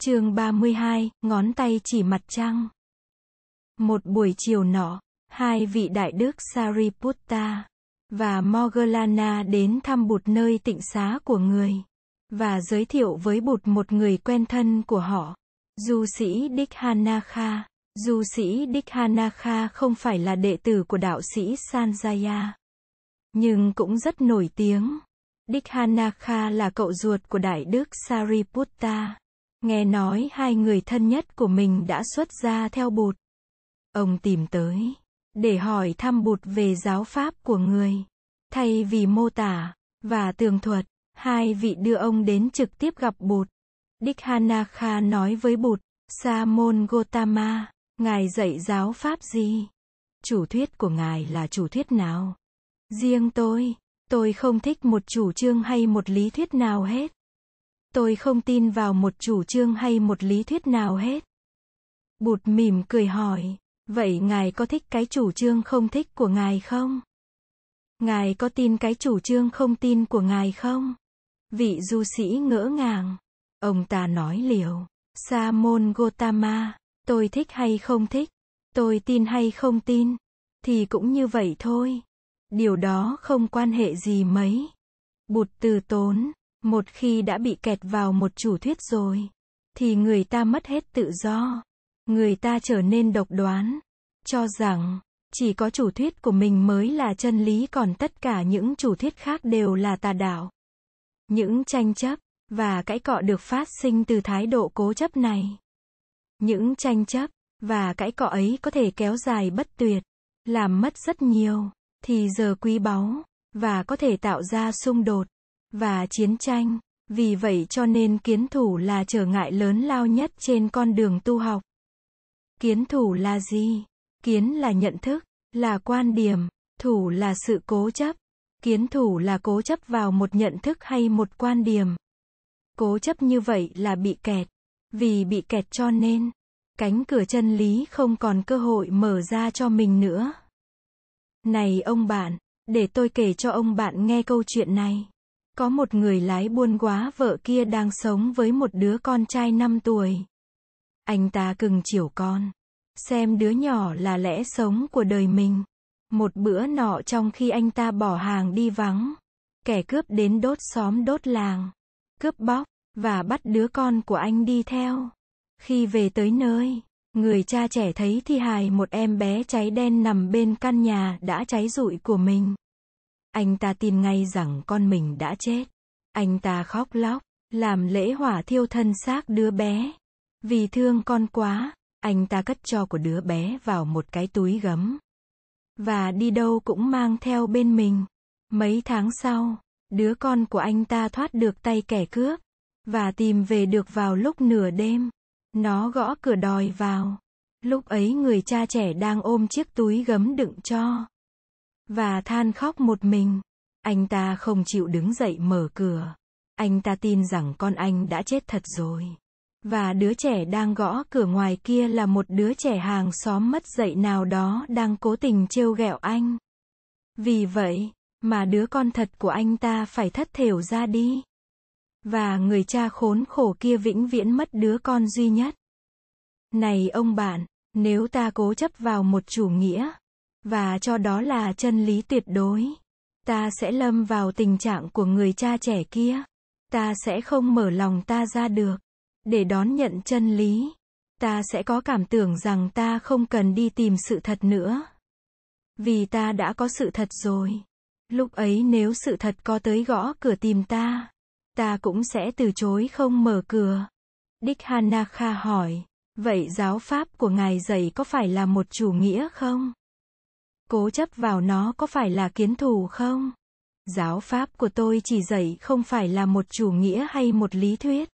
chương 32, ngón tay chỉ mặt trăng. Một buổi chiều nọ, hai vị đại đức Sariputta và Moggallana đến thăm bụt nơi tịnh xá của người và giới thiệu với bụt một người quen thân của họ, du sĩ Dikhanakha. Du sĩ Dikhanakha không phải là đệ tử của đạo sĩ Sanjaya, nhưng cũng rất nổi tiếng. Dikhanakha là cậu ruột của Đại Đức Sariputta. Nghe nói hai người thân nhất của mình đã xuất gia theo bụt. Ông tìm tới, để hỏi thăm bụt về giáo pháp của người. Thay vì mô tả, và tường thuật, hai vị đưa ông đến trực tiếp gặp bụt. Dikhanakha nói với bụt, Sa môn Gotama, ngài dạy giáo pháp gì? Chủ thuyết của ngài là chủ thuyết nào? Riêng tôi, tôi không thích một chủ trương hay một lý thuyết nào hết. Tôi không tin vào một chủ trương hay một lý thuyết nào hết. Bụt mỉm cười hỏi, vậy ngài có thích cái chủ trương không thích của ngài không? Ngài có tin cái chủ trương không tin của ngài không? Vị du sĩ ngỡ ngàng. Ông ta nói liều. Sa môn Gotama, tôi thích hay không thích, tôi tin hay không tin, thì cũng như vậy thôi. Điều đó không quan hệ gì mấy. Bụt từ tốn, một khi đã bị kẹt vào một chủ thuyết rồi, thì người ta mất hết tự do. Người ta trở nên độc đoán, cho rằng, chỉ có chủ thuyết của mình mới là chân lý còn tất cả những chủ thuyết khác đều là tà đạo. Những tranh chấp, và cãi cọ được phát sinh từ thái độ cố chấp này. Những tranh chấp, và cãi cọ ấy có thể kéo dài bất tuyệt, làm mất rất nhiều, thì giờ quý báu, và có thể tạo ra xung đột, và chiến tranh. Vì vậy cho nên kiến thủ là trở ngại lớn lao nhất trên con đường tu học. Kiến thủ là gì? Kiến là nhận thức, là quan điểm, thủ là sự cố chấp. Kiến thủ là cố chấp vào một nhận thức hay một quan điểm. Cố chấp như vậy là bị kẹt. Vì bị kẹt cho nên, cánh cửa chân lý không còn cơ hội mở ra cho mình nữa. Này ông bạn, để tôi kể cho ông bạn nghe câu chuyện này. Có một người lái buôn quá vợ kia đang sống với một đứa con trai 5 tuổi. Anh ta cưng chiều con. Xem đứa nhỏ là lẽ sống của đời mình. Một bữa nọ trong khi anh ta bỏ hàng đi vắng, kẻ cướp đến đốt xóm đốt làng, cướp bóc, và bắt đứa con của anh đi theo. Khi về tới nơi, người cha trẻ thấy thi hài một em bé cháy đen nằm bên căn nhà đã cháy rụi của mình. Anh ta tin ngay rằng con mình đã chết. Anh ta khóc lóc, làm lễ hỏa thiêu thân xác đứa bé. Vì thương con quá, anh ta cất cho của đứa bé vào một cái túi gấm. Và đi đâu cũng mang theo bên mình. Mấy tháng sau, đứa con của anh ta thoát được tay kẻ cướp và tìm về được vào lúc nửa đêm. Nó gõ cửa đòi vào. Lúc ấy người cha trẻ đang ôm chiếc túi gấm đựng cho. Và than khóc một mình. Anh ta không chịu đứng dậy mở cửa. Anh ta tin rằng con anh đã chết thật rồi. Và đứa trẻ đang gõ cửa ngoài kia là một đứa trẻ hàng xóm mất dậy nào đó đang cố tình trêu ghẹo anh. Vì vậy, mà đứa con thật của anh ta phải thất thểu ra đi. Và người cha khốn khổ kia vĩnh viễn mất đứa con duy nhất. Này ông bạn, nếu ta cố chấp vào một chủ nghĩa, và cho đó là chân lý tuyệt đối, ta sẽ lâm vào tình trạng của người cha trẻ kia. Ta sẽ không mở lòng ta ra được, để đón nhận chân lý. Ta sẽ có cảm tưởng rằng ta không cần đi tìm sự thật nữa. Vì ta đã có sự thật rồi. Lúc ấy nếu sự thật có tới gõ cửa tìm ta, ta cũng sẽ từ chối không mở cửa. Đích Hanakha hỏi, vậy giáo pháp của ngài dạy có phải là một chủ nghĩa không? Cố chấp vào nó có phải là kiến thủ không? Giáo pháp của tôi chỉ dạy không phải là một chủ nghĩa hay một lý thuyết.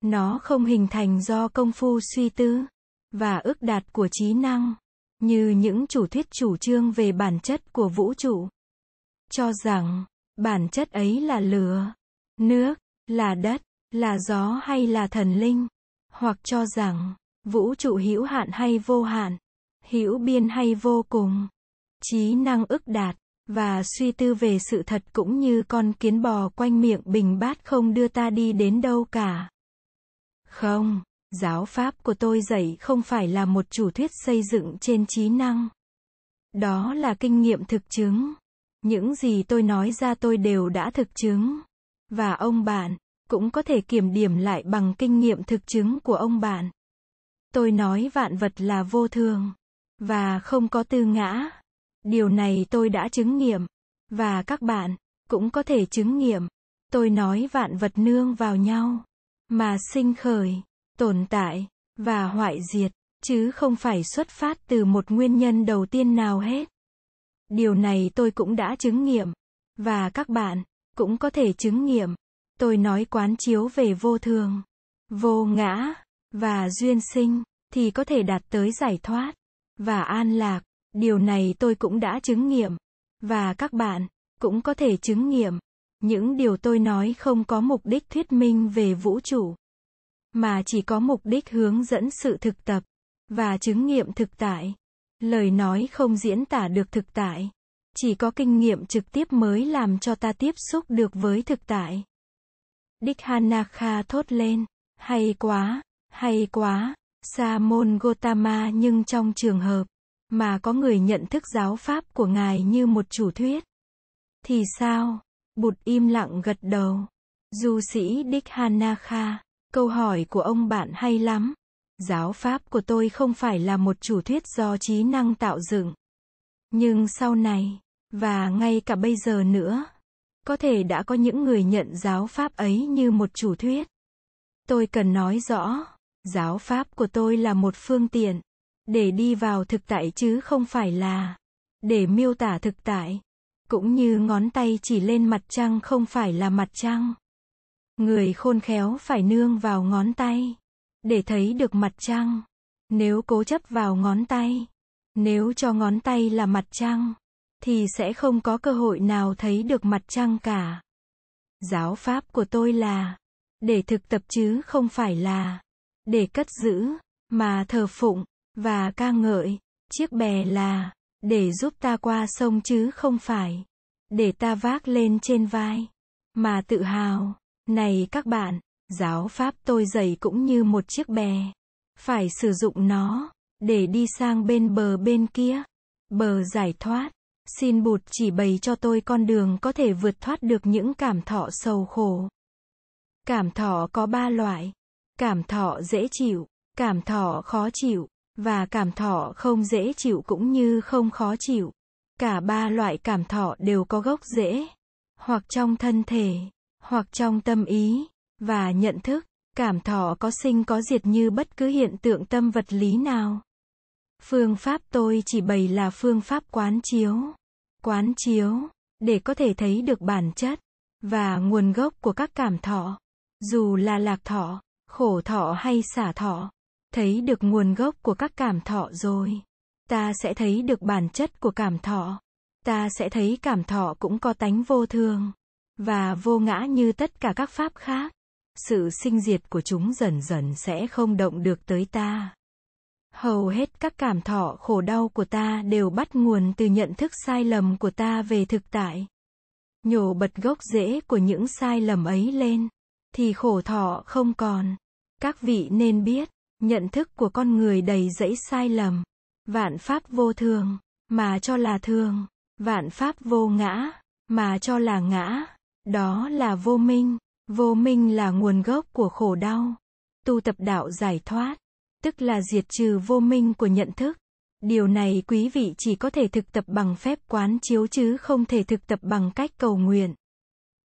Nó không hình thành do công phu suy tư và ước đạt của trí năng, như những chủ thuyết chủ trương về bản chất của vũ trụ. Cho rằng, bản chất ấy là lửa, nước, là đất, là gió hay là thần linh, hoặc cho rằng vũ trụ hữu hạn hay vô hạn, hữu biên hay vô cùng, trí năng ức đạt và suy tư về sự thật cũng như con kiến bò quanh miệng bình bát không đưa ta đi đến đâu cả. Không, giáo pháp của tôi dạy không phải là một chủ thuyết xây dựng trên trí năng. Đó là kinh nghiệm thực chứng. Những gì tôi nói ra tôi đều đã thực chứng. Và ông bạn cũng có thể kiểm điểm lại bằng kinh nghiệm thực chứng của ông bạn. Tôi nói vạn vật là vô thường và không có tư ngã. Điều này tôi đã chứng nghiệm và các bạn cũng có thể chứng nghiệm. Tôi nói vạn vật nương vào nhau mà sinh khởi, tồn tại và hoại diệt, chứ không phải xuất phát từ một nguyên nhân đầu tiên nào hết. Điều này tôi cũng đã chứng nghiệm và các bạn cũng có thể chứng nghiệm. Tôi nói quán chiếu về vô thường, vô ngã và duyên sinh thì có thể đạt tới giải thoát và an lạc. Điều này tôi cũng đã chứng nghiệm và các bạn cũng có thể chứng nghiệm. Những điều tôi nói không có mục đích thuyết minh về vũ trụ, mà chỉ có mục đích hướng dẫn sự thực tập và chứng nghiệm thực tại. Lời nói không diễn tả được thực tại, chỉ có kinh nghiệm trực tiếp mới làm cho ta tiếp xúc được với thực tại. Đích Hanakha thốt lên, hay quá, hay quá, Sa môn Gotama nhưng trong trường hợp mà có người nhận thức giáo pháp của ngài như một chủ thuyết thì sao? Bụt im lặng gật đầu. Du sĩ Đích Hanakha, câu hỏi của ông bạn hay lắm. Giáo pháp của tôi không phải là một chủ thuyết do trí năng tạo dựng. Nhưng sau này, và ngay cả bây giờ nữa, có thể đã có những người nhận giáo pháp ấy như một chủ thuyết. Tôi cần nói rõ, giáo pháp của tôi là một phương tiện để đi vào thực tại chứ không phải là để miêu tả thực tại. Cũng như ngón tay chỉ lên mặt trăng không phải là mặt trăng. Người khôn khéo phải nương vào ngón tay để thấy được mặt trăng. Nếu cố chấp vào ngón tay, nếu cho ngón tay là mặt trăng, thì sẽ không có cơ hội nào thấy được mặt trăng cả. Giáo pháp của tôi là để thực tập chứ không phải là để cất giữ, mà thờ phụng và ca ngợi. Chiếc bè là để giúp ta qua sông chứ không phải để ta vác lên trên vai mà tự hào. Này các bạn, giáo pháp tôi dạy cũng như một chiếc bè. Phải sử dụng nó để đi sang bên bờ bên kia, bờ giải thoát. Xin Bụt chỉ bày cho tôi con đường có thể vượt thoát được những cảm thọ sầu khổ. Cảm thọ có ba loại. Cảm thọ dễ chịu, cảm thọ khó chịu, và cảm thọ không dễ chịu cũng như không khó chịu. Cả ba loại cảm thọ đều có gốc rễ, hoặc trong thân thể, hoặc trong tâm ý, và nhận thức. Cảm thọ có sinh có diệt như bất cứ hiện tượng tâm vật lý nào. Phương pháp tôi chỉ bày là phương pháp quán chiếu. Quán chiếu, để có thể thấy được bản chất, và nguồn gốc của các cảm thọ. Dù là lạc thọ, khổ thọ hay xả thọ. Thấy được nguồn gốc của các cảm thọ rồi. Ta sẽ thấy được bản chất của cảm thọ. Ta sẽ thấy cảm thọ cũng có tánh vô thường. Và vô ngã như tất cả các pháp khác. Sự sinh diệt của chúng dần dần sẽ không động được tới ta. Hầu hết các cảm thọ khổ đau của ta đều bắt nguồn từ nhận thức sai lầm của ta về thực tại. Nhổ bật gốc rễ của những sai lầm ấy lên, thì khổ thọ không còn. Các vị nên biết, nhận thức của con người đầy dẫy sai lầm. Vạn pháp vô thường, mà cho là thường. Vạn pháp vô ngã, mà cho là ngã. Đó là vô minh. Vô minh là nguồn gốc của khổ đau. Tu tập đạo giải thoát, tức là diệt trừ vô minh của nhận thức. Điều này quý vị chỉ có thể thực tập bằng phép quán chiếu chứ không thể thực tập bằng cách cầu nguyện.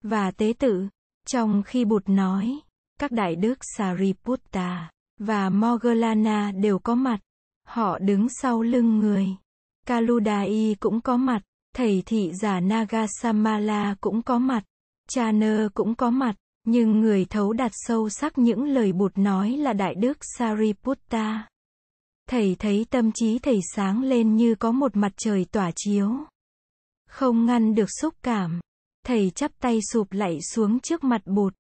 Và tế tự, trong khi Bụt nói, các đại đức Sariputta và Moggallana đều có mặt. Họ đứng sau lưng người. Kaludai cũng có mặt. Thầy thị giả Nagasamala cũng có mặt. Chaner cũng có mặt. Nhưng người thấu đạt sâu sắc những lời bụt nói là Đại Đức Sariputta. Thầy thấy tâm trí thầy sáng lên như có một mặt trời tỏa chiếu. Không ngăn được xúc cảm. Thầy chắp tay sụp lạy xuống trước mặt bụt.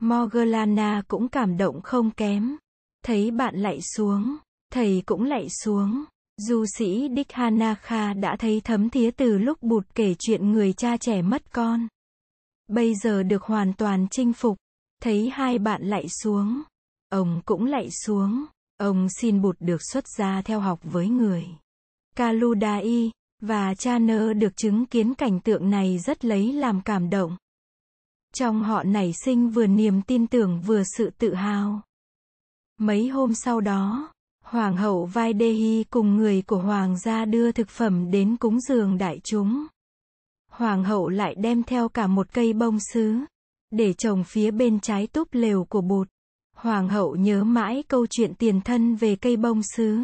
mogalana cũng cảm động không kém. Thấy bạn lại xuống, thầy cũng lại xuống. Du sĩ Đích Hanakha đã thấy thấm thía từ lúc bụt kể chuyện người cha trẻ mất con. Bây giờ được hoàn toàn chinh phục. Thấy hai bạn lại xuống. Ông cũng lại xuống. Ông xin Bụt được xuất gia theo học với người. Kaludai, và cha nơ được chứng kiến cảnh tượng này rất lấy làm cảm động. Trong họ nảy sinh vừa niềm tin tưởng vừa sự tự hào. Mấy hôm sau đó, Hoàng hậu Vaidehi cùng người của hoàng gia đưa thực phẩm đến cúng dường đại chúng. Hoàng hậu lại đem theo cả một cây bông sứ, để trồng phía bên trái túp lều của bột. Hoàng hậu nhớ mãi câu chuyện tiền thân về cây bông sứ,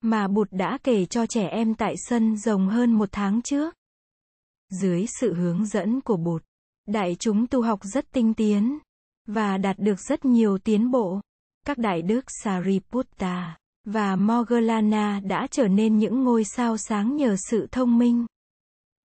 mà bụt đã kể cho trẻ em tại sân rồng hơn một tháng trước. Dưới sự hướng dẫn của bụt, đại chúng tu học rất tinh tiến, và đạt được rất nhiều tiến bộ. Các đại đức Sariputta và Moggallana đã trở nên những ngôi sao sáng nhờ sự thông minh,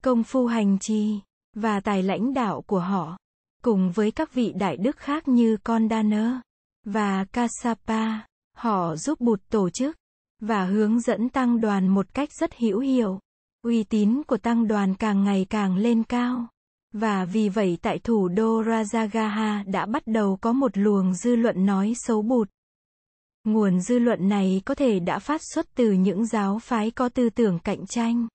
công phu hành trì và tài lãnh đạo của họ, cùng với các vị đại đức khác như Kondana và Kassapa, họ giúp Bụt tổ chức và hướng dẫn tăng đoàn một cách rất hữu hiệu. Uy tín của tăng đoàn càng ngày càng lên cao. Và vì vậy tại thủ đô Rajagaha đã bắt đầu có một luồng dư luận nói xấu Bụt. Nguồn dư luận này có thể đã phát xuất từ những giáo phái có tư tưởng cạnh tranh.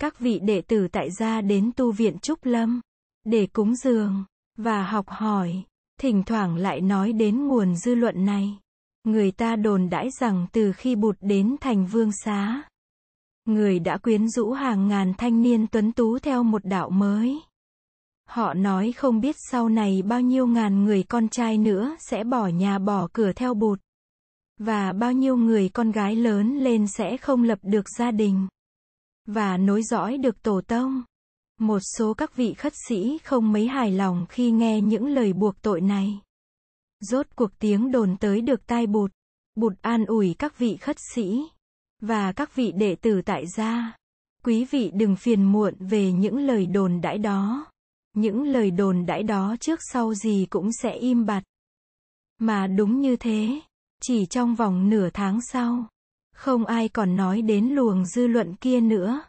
Các vị đệ tử tại gia đến tu viện Trúc Lâm để cúng dường và học hỏi, thỉnh thoảng lại nói đến nguồn dư luận này. Người ta đồn đãi rằng từ khi Bụt đến thành vương xá, người đã quyến rũ hàng ngàn thanh niên tuấn tú theo một đạo mới. Họ nói không biết sau này bao nhiêu ngàn người con trai nữa sẽ bỏ nhà bỏ cửa theo Bụt. Và bao nhiêu người con gái lớn lên sẽ không lập được gia đình. Và nối dõi được tổ tông. Một số các vị khất sĩ không mấy hài lòng khi nghe những lời buộc tội này. Rốt cuộc tiếng đồn tới được tai bụt. Bụt an ủi các vị khất sĩ. Và các vị đệ tử tại gia. Quý vị đừng phiền muộn về những lời đồn đãi đó. Những lời đồn đãi đó trước sau gì cũng sẽ im bặt. Mà đúng như thế. Chỉ trong vòng nửa tháng sau, không ai còn nói đến luồng dư luận kia nữa.